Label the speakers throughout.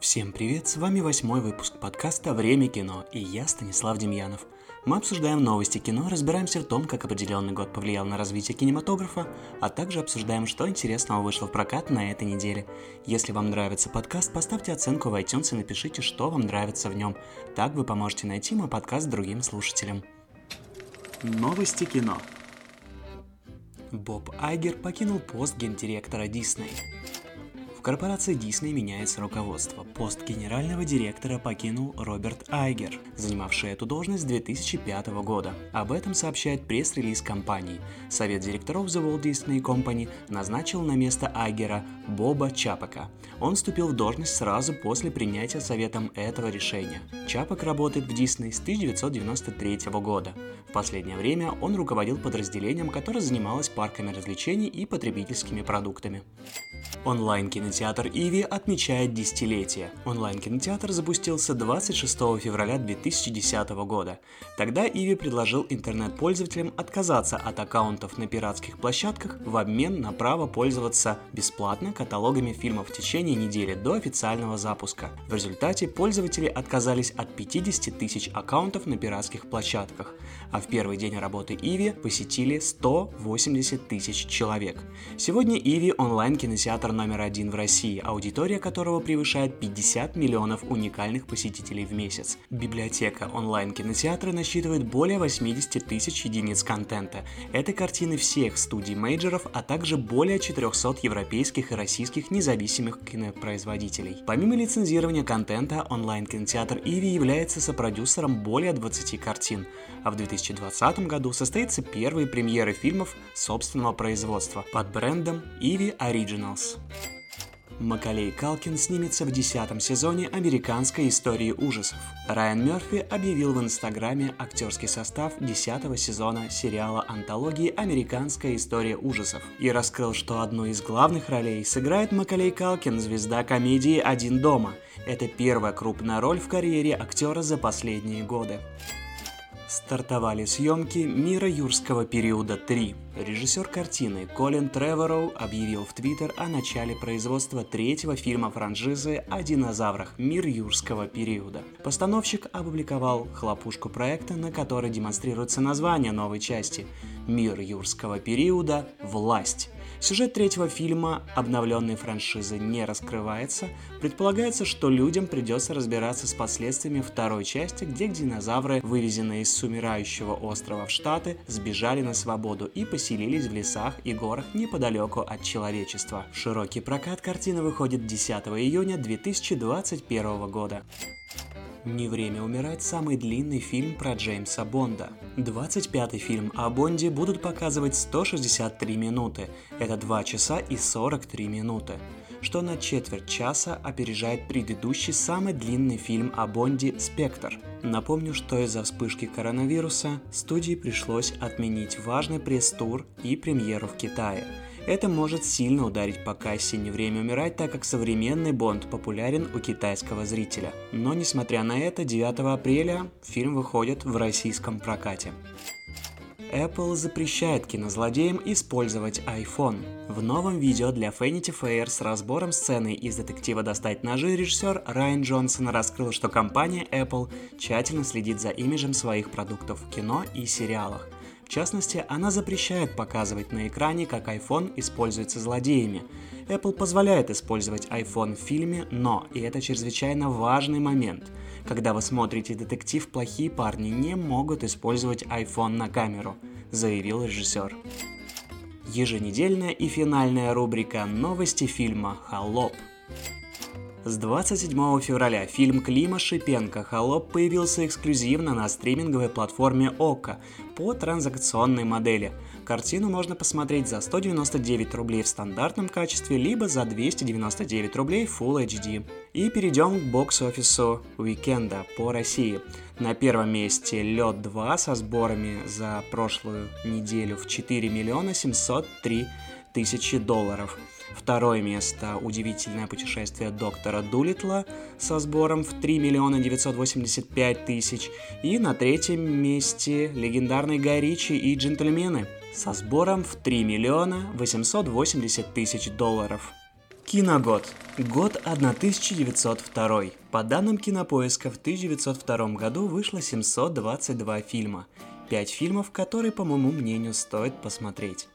Speaker 1: Всем привет, с вами восьмой выпуск подкаста «Время кино» и я Станислав Демьянов. Мы обсуждаем новости кино, разбираемся в том, как определенный год повлиял на развитие кинематографа, а также обсуждаем, что интересного вышло в прокат на этой неделе. Если вам нравится подкаст, поставьте оценку в iTunes и напишите, что вам нравится в нем. Так вы поможете найти мой подкаст другим слушателям. Новости кино. Боб Айгер покинул пост гендиректора Дисней. В корпорации Disney меняется руководство. Пост генерального директора покинул Роберт Айгер, занимавший эту должность с 2005 года. Об этом сообщает пресс-релиз компании. Совет директоров The Walt Disney Company назначил на место Айгера Боба Чапака. Он вступил в должность сразу после принятия советом этого решения. Чапак работает в Disney с 1993 года. В последнее время он руководил подразделением, которое занималось парками развлечений и потребительскими продуктами. Онлайн-кинотеатр Иви отмечает десятилетие. Онлайн-кинотеатр запустился 26 февраля 2010 года. Тогда Иви предложил интернет-пользователям отказаться от аккаунтов на пиратских площадках в обмен на право пользоваться бесплатно каталогами фильмов в течение недели до официального запуска. В результате пользователи отказались от 50 тысяч аккаунтов на пиратских площадках, а в первый день работы Иви посетили 180 тысяч человек. Сегодня Иви онлайн-кинотеатр номер один в России, аудитория которого превышает 50 миллионов уникальных посетителей в месяц. Библиотека онлайн-кинотеатра насчитывает более 80 тысяч единиц контента. Это картины всех студий мейджеров, а также более 400 европейских и российских независимых кинопроизводителей. Помимо лицензирования контента, онлайн-кинотеатр Иви является сопродюсером более 20 картин, а в 2020 году состоится первые премьеры фильмов собственного производства под брендом Иви Originals. Макалей Калкин снимется в десятом сезоне американской истории ужасов. Райан Мерфи объявил в Инстаграме актерский состав десятого сезона сериала антологии «Американская история ужасов» и раскрыл, что одну из главных ролей сыграет Макалей Калкин, звезда комедии «Один дома». Это первая крупная роль в карьере актера за последние годы. Стартовали съемки «Мира юрского периода 3». Режиссер картины Колин Тревороу объявил в Твиттер о начале производства третьего фильма франшизы о динозаврах «Мир юрского периода». Постановщик опубликовал хлопушку проекта, на которой демонстрируется название новой части «Мир юрского периода. Власть». Сюжет третьего фильма обновленной франшизы не раскрывается. Предполагается, что людям придется разбираться с последствиями второй части, где динозавры, вывезенные из сумирающего острова в Штаты, сбежали на свободу и поселились в лесах и горах неподалеку от человечества. Широкий прокат картина выходит 10 июня 2021 года. «Не время умирать» – самый длинный фильм про Джеймса Бонда. 25-й фильм о Бонде будут показывать 163 минуты. Это 2 часа и 43 минуты что на четверть часа опережает предыдущий самый длинный фильм о Бонде «Спектр». Напомню, что из-за вспышки коронавируса студии пришлось отменить важный пресс-тур и премьеру в Китае – это может сильно ударить по кассе «Не время умирать», так как современный Бонд популярен у китайского зрителя. Но несмотря на это, 9 апреля фильм выходит в российском прокате. Apple запрещает кинозлодеям использовать iPhone. В новом видео для Vanity Fair с разбором сцены из детектива «Достать ножи» режиссер Райан Джонсон раскрыл, что компания Apple тщательно следит за имиджем своих продуктов в кино и сериалах – частности, она запрещает показывать на экране, как iPhone используется злодеями. Apple позволяет использовать iPhone в фильме, но, и это чрезвычайно важный момент, когда вы смотрите детектив, плохие парни не могут использовать iPhone на камеру, заявил режиссер. Еженедельная и финальная рубрика «Новости фильма «Холоп». С 27 февраля фильм Клима Шипенко «Холоп» появился эксклюзивно на стриминговой платформе ОККО по транзакционной модели. Картину можно посмотреть за 199 рублей в стандартном качестве, либо за 299 рублей Full HD. И перейдем к бокс-офису уикенда по России. На первом месте «Лед 2» со сборами за прошлую неделю в 4 миллиона 703 тысячи долларов. Второе место – удивительное путешествие доктора Дулитла со сбором в 3 миллиона 985 тысяч. И на третьем месте легендарный Гай и «Джентльмены» со сбором в 3 миллиона 880 тысяч долларов. Киногод. Год 1902. По данным Кинопоиска, в 1902 году вышло 722 фильма. 5 фильмов, которые, по моему мнению, стоит посмотреть.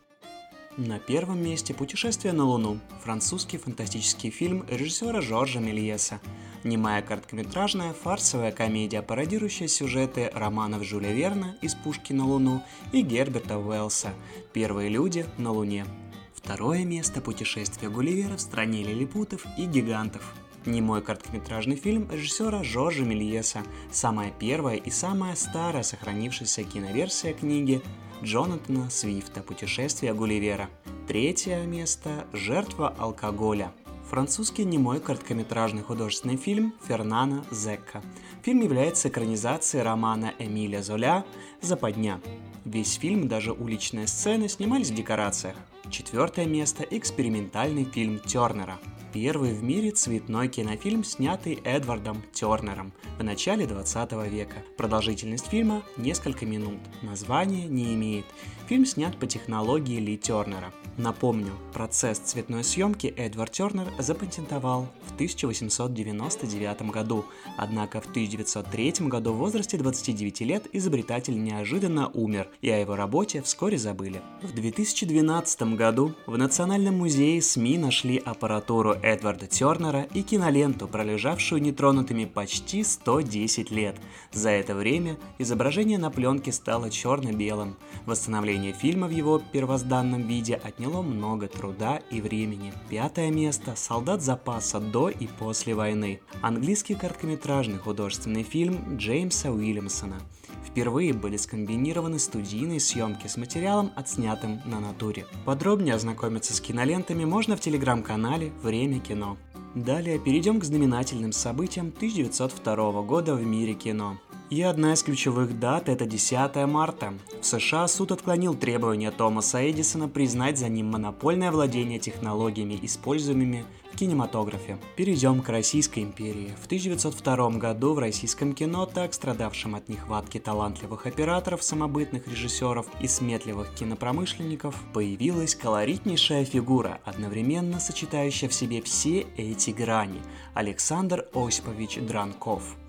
Speaker 1: На первом месте «Путешествие на Луну» – французский фантастический фильм режиссера Жоржа Мельеса. Немая короткометражная фарсовая комедия, пародирующая сюжеты романов Жюля Верна «Из пушки на Луну» и Герберта Уэллса «Первые люди на Луне». Второе место – «Путешествие Гулливера в стране лилипутов и гигантов». Немой короткометражный фильм режиссера Жоржа Мельеса, самая первая и самая старая сохранившаяся киноверсия книги Джонатана Свифта «Путешествие Гулливера». Третье место – «Жертва алкоголя». Французский немой короткометражный художественный фильм Фернана Зекка. Фильм является экранизацией романа Эмиля Золя «Западня». Весь фильм, даже уличные сцены, снимались в декорациях. Четвертое место – экспериментальный фильм Тернера. Первый в мире цветной кинофильм, снятый Эдвардом Тернером в начале 20 века. Продолжительность фильма – несколько минут. Название не имеет. Фильм снят по технологии Ли Тернера. Напомню, процесс цветной съемки Эдвард Тернер запатентовал в 1899 году, однако в 1903 году в возрасте 29 лет изобретатель неожиданно умер, и о его работе вскоре забыли. В 2012 году в Национальном музее СМИ нашли аппаратуру Эдварда Тернера и киноленту, пролежавшую нетронутыми почти 110 лет. За это время изображение на пленке стало черно-белым. Восстановление фильма в его первозданном виде отняло много труда и времени. Пятое место – «Солдат запаса до и после войны». Английский короткометражный художественный фильм Джеймса Уильямсона. Впервые были скомбинированы студийные съемки с материалом, отснятым на натуре. Подробнее ознакомиться с кинолентами можно в телеграм-канале «Время кино». Далее перейдем к знаменательным событиям 1902 года в мире кино. И одна из ключевых дат – это 10 марта. В США суд отклонил требования Томаса Эдисона признать за ним монопольное владение технологиями, используемыми в кинематографе. Перейдем к Российской империи. В 1902 году в российском кино, так страдавшем от нехватки талантливых операторов, самобытных режиссеров и сметливых кинопромышленников, появилась колоритнейшая фигура, одновременно сочетающая в себе все эти грани – Александр Осипович Дранков –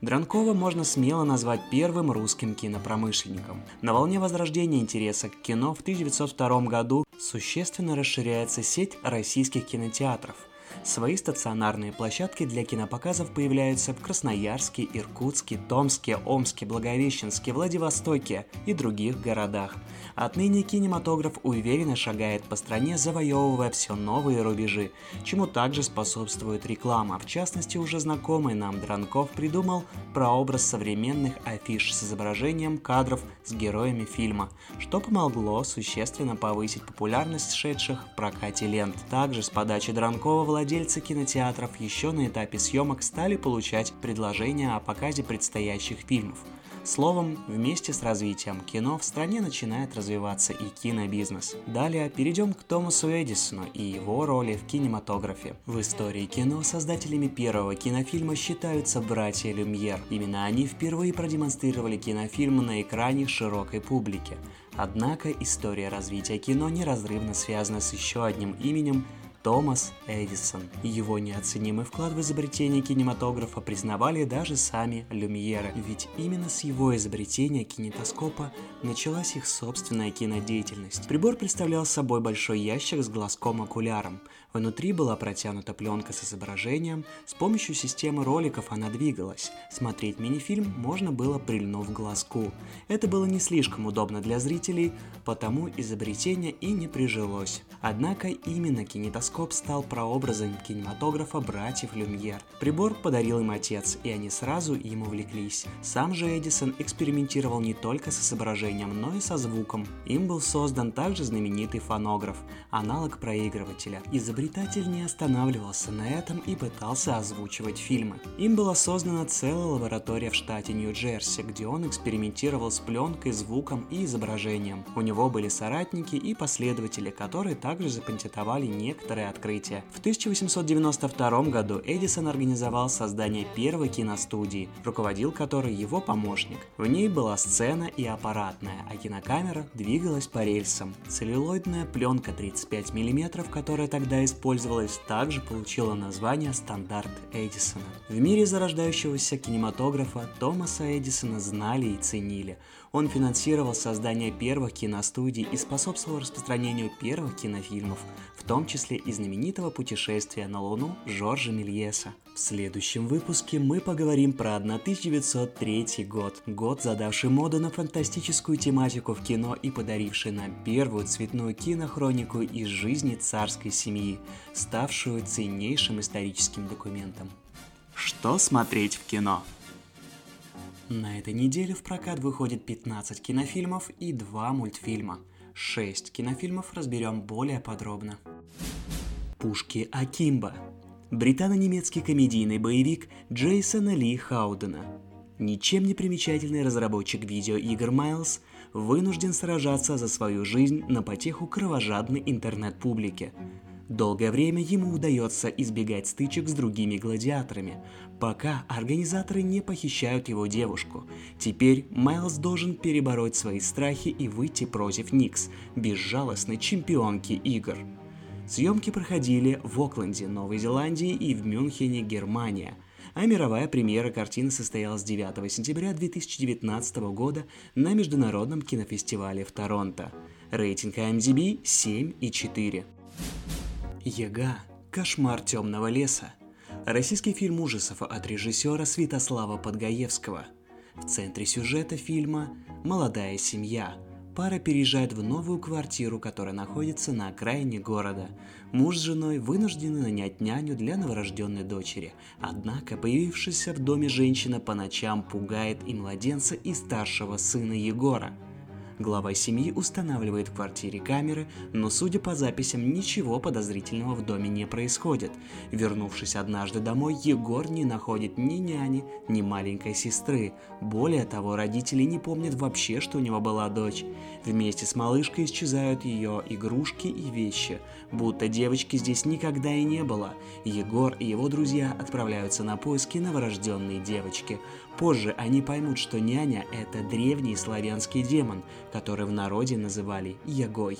Speaker 1: Дранкова можно смело назвать первым русским кинопромышленником. На волне возрождения интереса к кино в 1902 году существенно расширяется сеть российских кинотеатров. Свои стационарные площадки для кинопоказов появляются в Красноярске, Иркутске, Томске, Омске, Благовещенске, Владивостоке и других городах. Отныне кинематограф уверенно шагает по стране, завоевывая все новые рубежи, чему также способствует реклама. В частности, уже знакомый нам Дранков придумал прообраз современных афиш с изображением кадров с героями фильма, что помогло существенно повысить популярность шедших в прокате лент. Также с подачи Дранкова владельцы кинотеатров еще на этапе съемок стали получать предложения о показе предстоящих фильмов. Словом, вместе с развитием кино в стране начинает развиваться и кинобизнес. Далее перейдем к Томасу Эдисону и его роли в кинематографе. В истории кино создателями первого кинофильма считаются братья Люмьер. Именно они впервые продемонстрировали кинофильм на экране широкой публике. Однако история развития кино неразрывно связана с еще одним именем Томас Эдисон. Его неоценимый вклад в изобретение кинематографа признавали даже сами люмьеры, ведь именно с его изобретения кинетоскопа началась их собственная кинодеятельность. Прибор представлял собой большой ящик с глазком-окуляром. Внутри была протянута пленка с изображением, с помощью системы роликов она двигалась. Смотреть мини-фильм можно было прильнув глазку. Это было не слишком удобно для зрителей, потому изобретение и не прижилось. Однако именно кинетоскоп стал прообразом кинематографа братьев Люмьер. Прибор подарил им отец, и они сразу им увлеклись. Сам же Эдисон экспериментировал не только с изображением, но и со звуком. Им был создан также знаменитый фонограф, аналог проигрывателя. Изобретение изобретатель не останавливался на этом и пытался озвучивать фильмы. Им была создана целая лаборатория в штате Нью-Джерси, где он экспериментировал с пленкой, звуком и изображением. У него были соратники и последователи, которые также запатентовали некоторые открытия. В 1892 году Эдисон организовал создание первой киностудии, руководил которой его помощник. В ней была сцена и аппаратная, а кинокамера двигалась по рельсам. Целлюлоидная пленка 35 мм, которая тогда использовалась, также получила название стандарт Эдисона. В мире зарождающегося кинематографа Томаса Эдисона знали и ценили. Он финансировал создание первых киностудий и способствовал распространению первых кинофильмов, в том числе и знаменитого путешествия на Луну Жоржа Мельеса. В следующем выпуске мы поговорим про 1903 год, год, задавший моду на фантастическую тематику в кино и подаривший нам первую цветную кинохронику из жизни царской семьи, ставшую ценнейшим историческим документом. Что смотреть в кино? На этой неделе в прокат выходит 15 кинофильмов и 2 мультфильма. 6 кинофильмов разберем более подробно. Пушки Акимба. Британо-немецкий комедийный боевик Джейсона Ли Хаудена. Ничем не примечательный разработчик видеоигр Майлз вынужден сражаться за свою жизнь на потеху кровожадной интернет-публике. Долгое время ему удается избегать стычек с другими гладиаторами, пока организаторы не похищают его девушку. Теперь Майлз должен перебороть свои страхи и выйти против Никс, безжалостной чемпионки игр. Съемки проходили в Окленде, Новой Зеландии и в Мюнхене, Германия – а мировая премьера картины состоялась 9 сентября 2019 года на Международном кинофестивале в Торонто. Рейтинг IMDb 7,4. Яга. Кошмар темного леса. Российский фильм ужасов от режиссера Святослава Подгаевского. В центре сюжета фильма «Молодая семья». Пара переезжает в новую квартиру, которая находится на окраине города. Муж с женой вынуждены нанять няню для новорожденной дочери. Однако появившаяся в доме женщина по ночам пугает и младенца, и старшего сына Егора – Глава семьи устанавливает в квартире камеры, но судя по записям, ничего подозрительного в доме не происходит. Вернувшись однажды домой, Егор не находит ни няни, ни маленькой сестры. Более того, родители не помнят вообще, что у него была дочь. Вместе с малышкой исчезают ее игрушки и вещи, будто девочки здесь никогда и не было. Егор и его друзья отправляются на поиски новорожденной девочки. Позже они поймут, что няня – это древний славянский демон, который в народе называли Ягой.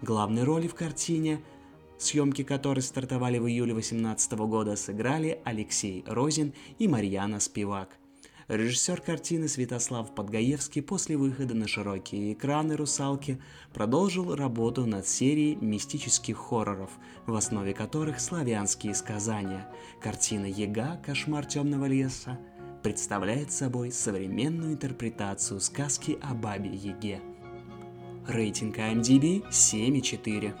Speaker 1: Главные роли в картине, съемки которой стартовали в июле 2018 года, сыграли Алексей Розин и Марьяна Спивак. Режиссер картины Святослав Подгаевский после выхода на широкие экраны «Русалки» продолжил работу над серией мистических хорроров, в основе которых славянские сказания. Картина «Ега. Кошмар темного леса» представляет собой современную интерпретацию сказки о Бабе Яге. Рейтинг IMDb 7,4.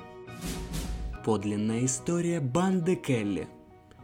Speaker 1: Подлинная история банды Келли.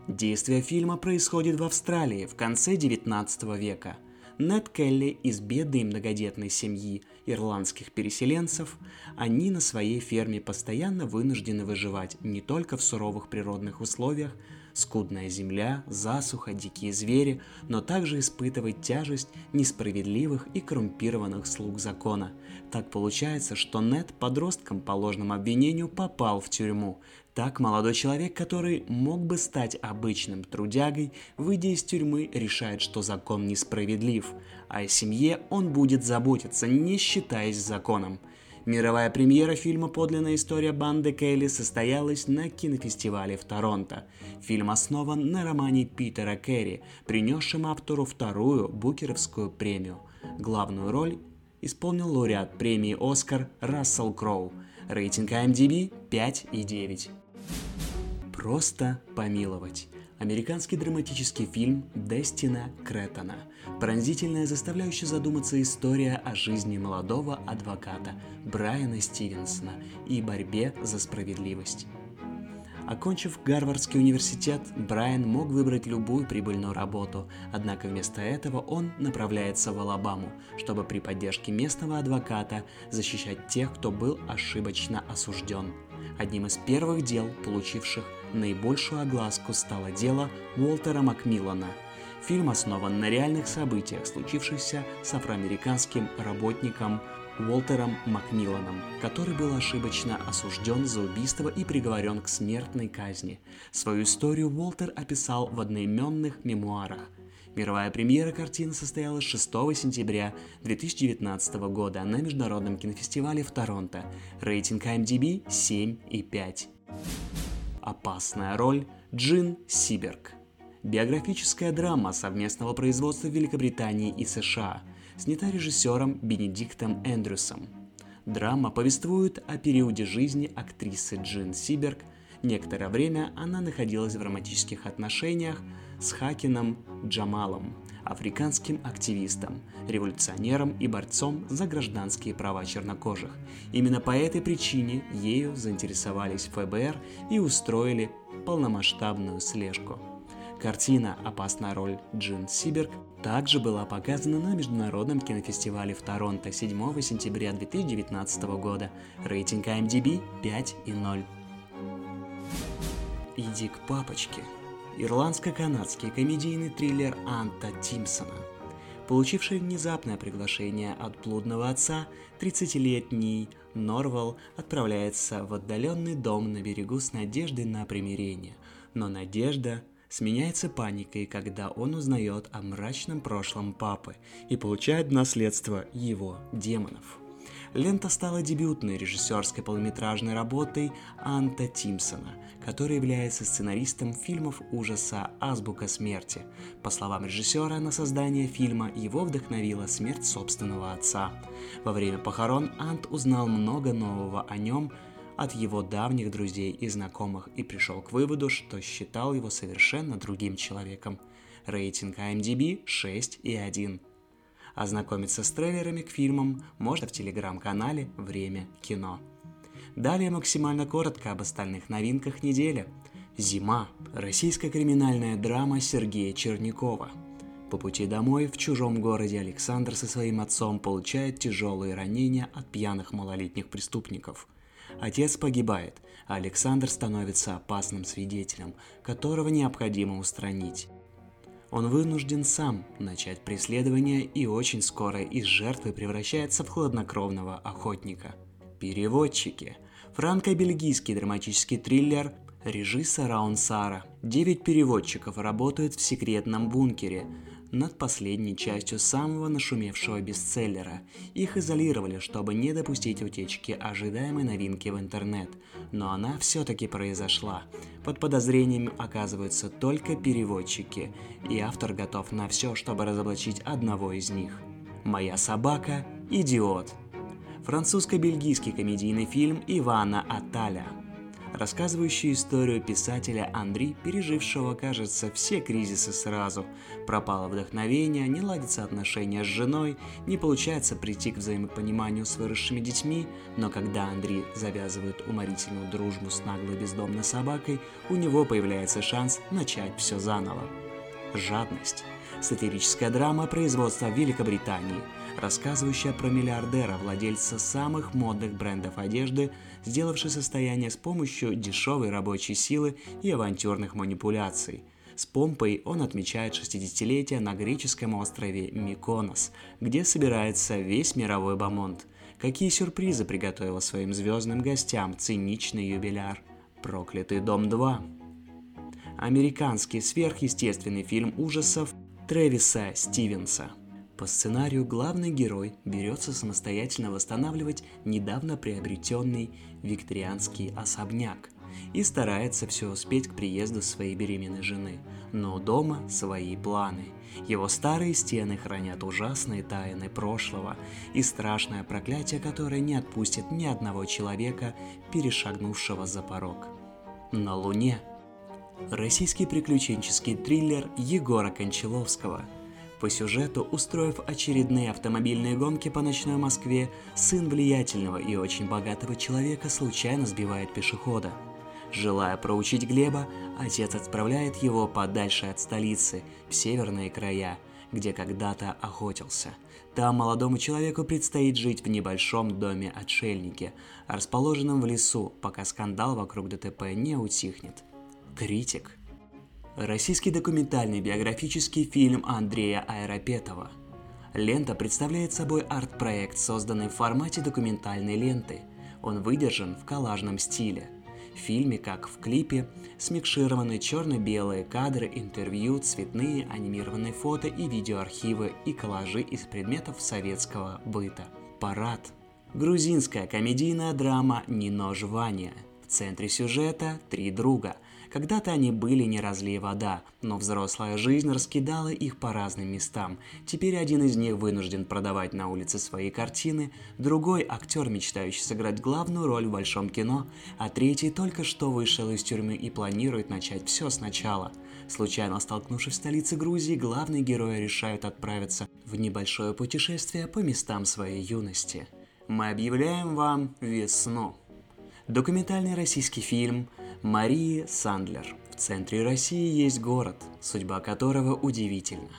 Speaker 1: Действие фильма происходит в Австралии в конце 19 века. Нед Келли из бедной многодетной семьи ирландских переселенцев, они на своей ферме постоянно вынуждены выживать не только в суровых природных условиях, скудная земля, засуха, дикие звери, но также испытывать тяжесть несправедливых и коррумпированных слуг закона. Так получается, что Нед подростком по ложному обвинению попал в тюрьму. Так молодой человек, который мог бы стать обычным трудягой, выйдя из тюрьмы, решает, что закон несправедлив, а о семье он будет заботиться, не считаясь законом. Мировая премьера фильма «Подлинная история банды Кейли» состоялась на кинофестивале в Торонто. Фильм основан на романе Питера Керри, принесшем автору вторую Букеровскую премию. Главную роль исполнил лауреат премии «Оскар» Рассел Кроу. Рейтинг IMDb 5,9. Просто помиловать. Американский драматический фильм Дестина Кретона. Пронзительная, заставляющая задуматься история о жизни молодого адвоката Брайана Стивенсона и борьбе за справедливость. Окончив Гарвардский университет, Брайан мог выбрать любую прибыльную работу, однако вместо этого он направляется в Алабаму, чтобы при поддержке местного адвоката защищать тех, кто был ошибочно осужден. Одним из первых дел, получивших наибольшую огласку, стало дело Уолтера Макмиллана. Фильм основан на реальных событиях, случившихся с афроамериканским работником Уолтером Макмилланом, который был ошибочно осужден за убийство и приговорен к смертной казни. Свою историю Уолтер описал в одноименных мемуарах. Мировая премьера картины состоялась 6 сентября 2019 года на Международном кинофестивале в Торонто. Рейтинг IMDb 7,5. Опасная роль Джин Сиберг. Биографическая драма совместного производства Великобритании и США – снята режиссером Бенедиктом Эндрюсом. Драма повествует о периоде жизни актрисы Джин Сиберг. Некоторое время она находилась в романтических отношениях с Хакином Джамалом, африканским активистом, революционером и борцом за гражданские права чернокожих. Именно по этой причине ею заинтересовались ФБР и устроили полномасштабную слежку. Картина «Опасная роль Джин Сиберг» также была показана на Международном кинофестивале в Торонто 7 сентября 2019 года. Рейтинг IMDb 5,0. «Иди к папочке» Ирландско-канадский комедийный триллер Анта Тимсона. Получивший внезапное приглашение от блудного отца, 30-летний Норвал отправляется в отдаленный дом на берегу с надеждой на примирение. Но надежда сменяется паникой, когда он узнает о мрачном прошлом папы и получает наследство его демонов. Лента стала дебютной режиссерской полнометражной работой Анта Тимсона, который является сценаристом фильмов ужаса «Азбука смерти». По словам режиссера, на создание фильма его вдохновила смерть собственного отца. Во время похорон Ант узнал много нового о нем от его давних друзей и знакомых и пришел к выводу, что считал его совершенно другим человеком. Рейтинг IMDb 6,1. Ознакомиться с трейлерами к фильмам можно в телеграм-канале «Время кино». Далее максимально коротко об остальных новинках недели. «Зима» – российская криминальная драма Сергея Чернякова. По пути домой в чужом городе Александр со своим отцом получает тяжелые ранения от пьяных малолетних преступников – Отец погибает, а Александр становится опасным свидетелем, которого необходимо устранить. Он вынужден сам начать преследование и очень скоро из жертвы превращается в хладнокровного охотника. Переводчики. Франко-бельгийский драматический триллер Режиса Раунсара. Девять переводчиков работают в секретном бункере, над последней частью самого нашумевшего бестселлера. Их изолировали, чтобы не допустить утечки ожидаемой новинки в интернет. Но она все-таки произошла. Под подозрением оказываются только переводчики, и автор готов на все, чтобы разоблачить одного из них. «Моя собака – идиот». Французско-бельгийский комедийный фильм Ивана Аталя – рассказывающий историю писателя Андри, пережившего, кажется, все кризисы сразу. Пропало вдохновение, не ладятся отношения с женой, не получается прийти к взаимопониманию с выросшими детьми, но когда Андрей завязывает уморительную дружбу с наглой бездомной собакой, у него появляется шанс начать все заново. Жадность. Сатирическая драма производства Великобритании – рассказывающая про миллиардера, владельца самых модных брендов одежды, сделавший состояние с помощью дешевой рабочей силы и авантюрных манипуляций. С помпой он отмечает 60-летие на греческом острове Миконос, где собирается весь мировой бомонд. Какие сюрпризы приготовил своим звездным гостям циничный юбиляр? «Проклятый дом 2». Американский сверхъестественный фильм ужасов Трэвиса Стивенса – по сценарию главный герой берется самостоятельно восстанавливать недавно приобретенный викторианский особняк и старается все успеть к приезду своей беременной жены. Но дома свои планы. Его старые стены хранят ужасные тайны прошлого и страшное проклятие, которое не отпустит ни одного человека, перешагнувшего за порог. На Луне. Российский приключенческий триллер Егора Кончаловского – по сюжету, устроив очередные автомобильные гонки по ночной Москве, сын влиятельного и очень богатого человека случайно сбивает пешехода. Желая проучить Глеба, отец отправляет его подальше от столицы, в северные края, где когда-то охотился. Там молодому человеку предстоит жить в небольшом доме отшельники, расположенном в лесу, пока скандал вокруг ДТП не утихнет. Критик. Российский документальный биографический фильм Андрея Айропетова. Лента представляет собой арт-проект, созданный в формате документальной ленты. Он выдержан в коллажном стиле – в фильме, как в клипе, смикшированы черно-белые кадры, интервью, цветные анимированные фото и видеоархивы и коллажи из предметов советского быта. Парад. Грузинская комедийная драма «Нино Жвания». В центре сюжета три друга – когда-то они были не разлей вода, но взрослая жизнь раскидала их по разным местам. Теперь один из них вынужден продавать на улице свои картины, другой – актер, мечтающий сыграть главную роль в большом кино, а третий только что вышел из тюрьмы и планирует начать все сначала. Случайно столкнувшись в столице Грузии, главные герои решают отправиться в небольшое путешествие по местам своей юности. Мы объявляем вам весну. Документальный российский фильм Марии Сандлер. В центре России есть город, судьба которого удивительна.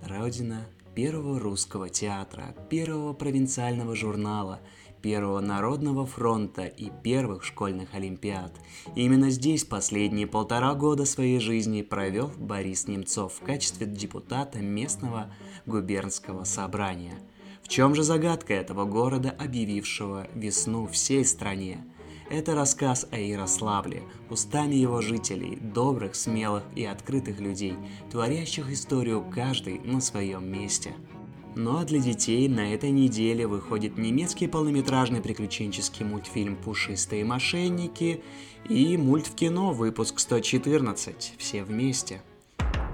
Speaker 1: Родина первого русского театра, первого провинциального журнала, первого народного фронта и первых школьных олимпиад. Именно здесь последние полтора года своей жизни провел Борис Немцов в качестве депутата местного губернского собрания. В чем же загадка этого города, объявившего весну всей стране? Это рассказ о Ярославле, устами его жителей, добрых, смелых и открытых людей, творящих историю каждый на своем месте. Ну а для детей на этой неделе выходит немецкий полнометражный приключенческий мультфильм «Пушистые мошенники» и мульт в кино выпуск 114 «Все вместе».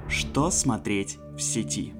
Speaker 1: Что смотреть в сети?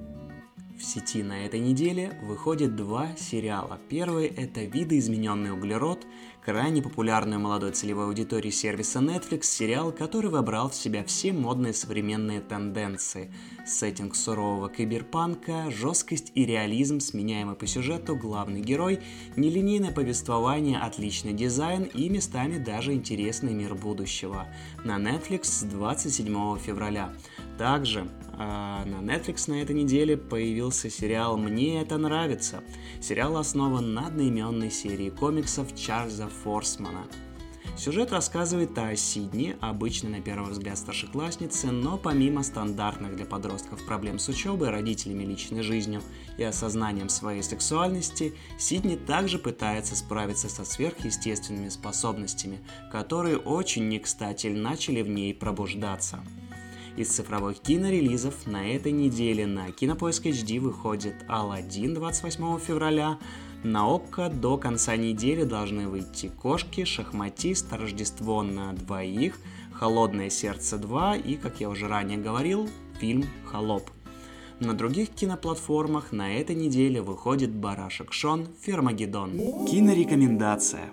Speaker 1: Сети на этой неделе выходит два сериала. Первый – это «Видоизмененный углерод», крайне популярный у молодой целевой аудитории сервиса Netflix сериал, который вобрал в себя все модные современные тенденции. Сеттинг сурового киберпанка, жесткость и реализм, сменяемый по сюжету главный герой, нелинейное повествование, отличный дизайн и местами даже интересный мир будущего. На Netflix с 27 февраля. Также а на Netflix на этой неделе появился сериал «Мне это нравится». Сериал основан на одноименной серии комиксов Чарльза Форсмана. Сюжет рассказывает о Сидни, обычной на первый взгляд старшекласснице, но помимо стандартных для подростков проблем с учебой, родителями, личной жизнью и осознанием своей сексуальности, Сидни также пытается справиться со сверхъестественными способностями, которые очень не кстати начали в ней пробуждаться. Из цифровых кинорелизов на этой неделе на Кинопоиск HD выходит «Аладдин» 28 февраля, на ОККО до конца недели должны выйти «Кошки», «Шахматист», «Рождество на двоих», «Холодное сердце 2» и, как я уже ранее говорил, фильм «Холоп». На других киноплатформах на этой неделе выходит «Барашек Шон. Фермагеддон». Кинорекомендация.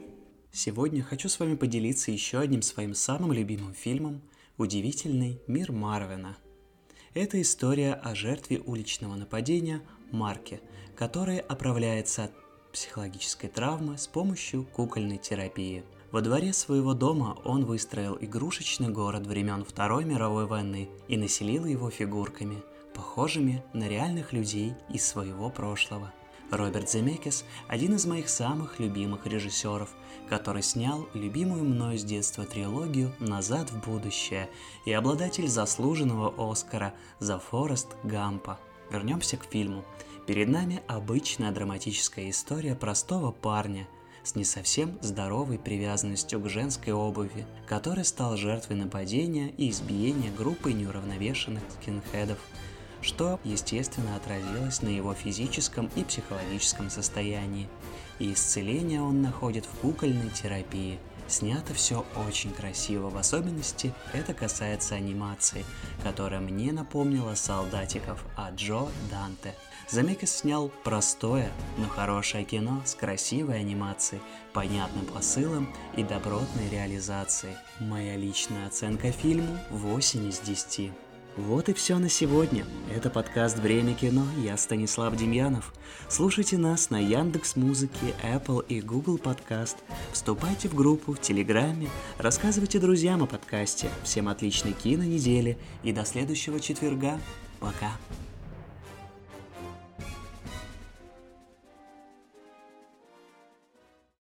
Speaker 1: Сегодня хочу с вами поделиться еще одним своим самым любимым фильмом – Удивительный мир Марвина. Это история о жертве уличного нападения Марке, которая оправляется от психологической травмы с помощью кукольной терапии. Во дворе своего дома он выстроил игрушечный город времен Второй мировой войны и населил его фигурками, похожими на реальных людей из своего прошлого – Роберт Земекис – один из моих самых любимых режиссеров, который снял любимую мною с детства трилогию «Назад в будущее» и обладатель заслуженного Оскара за Форест Гампа. Вернемся к фильму. Перед нами обычная драматическая история простого парня с не совсем здоровой привязанностью к женской обуви, который стал жертвой нападения и избиения группы неуравновешенных скинхедов – что, естественно, отразилось на его физическом и психологическом состоянии. И исцеление он находит в кукольной терапии. Снято все очень красиво, в особенности это касается анимации, которая мне напомнила солдатиков от Джо Данте. Замекис снял простое, но хорошее кино с красивой анимацией, понятным посылом и добротной реализацией. Моя личная оценка фильму 8 из 10. Вот и все на сегодня. Это подкаст «Время кино». Я Станислав Демьянов. Слушайте нас на Яндекс Музыке, Apple и Google Подкаст. Вступайте в группу в Телеграме. Рассказывайте друзьям о подкасте. Всем отличной кино недели и до следующего четверга. Пока.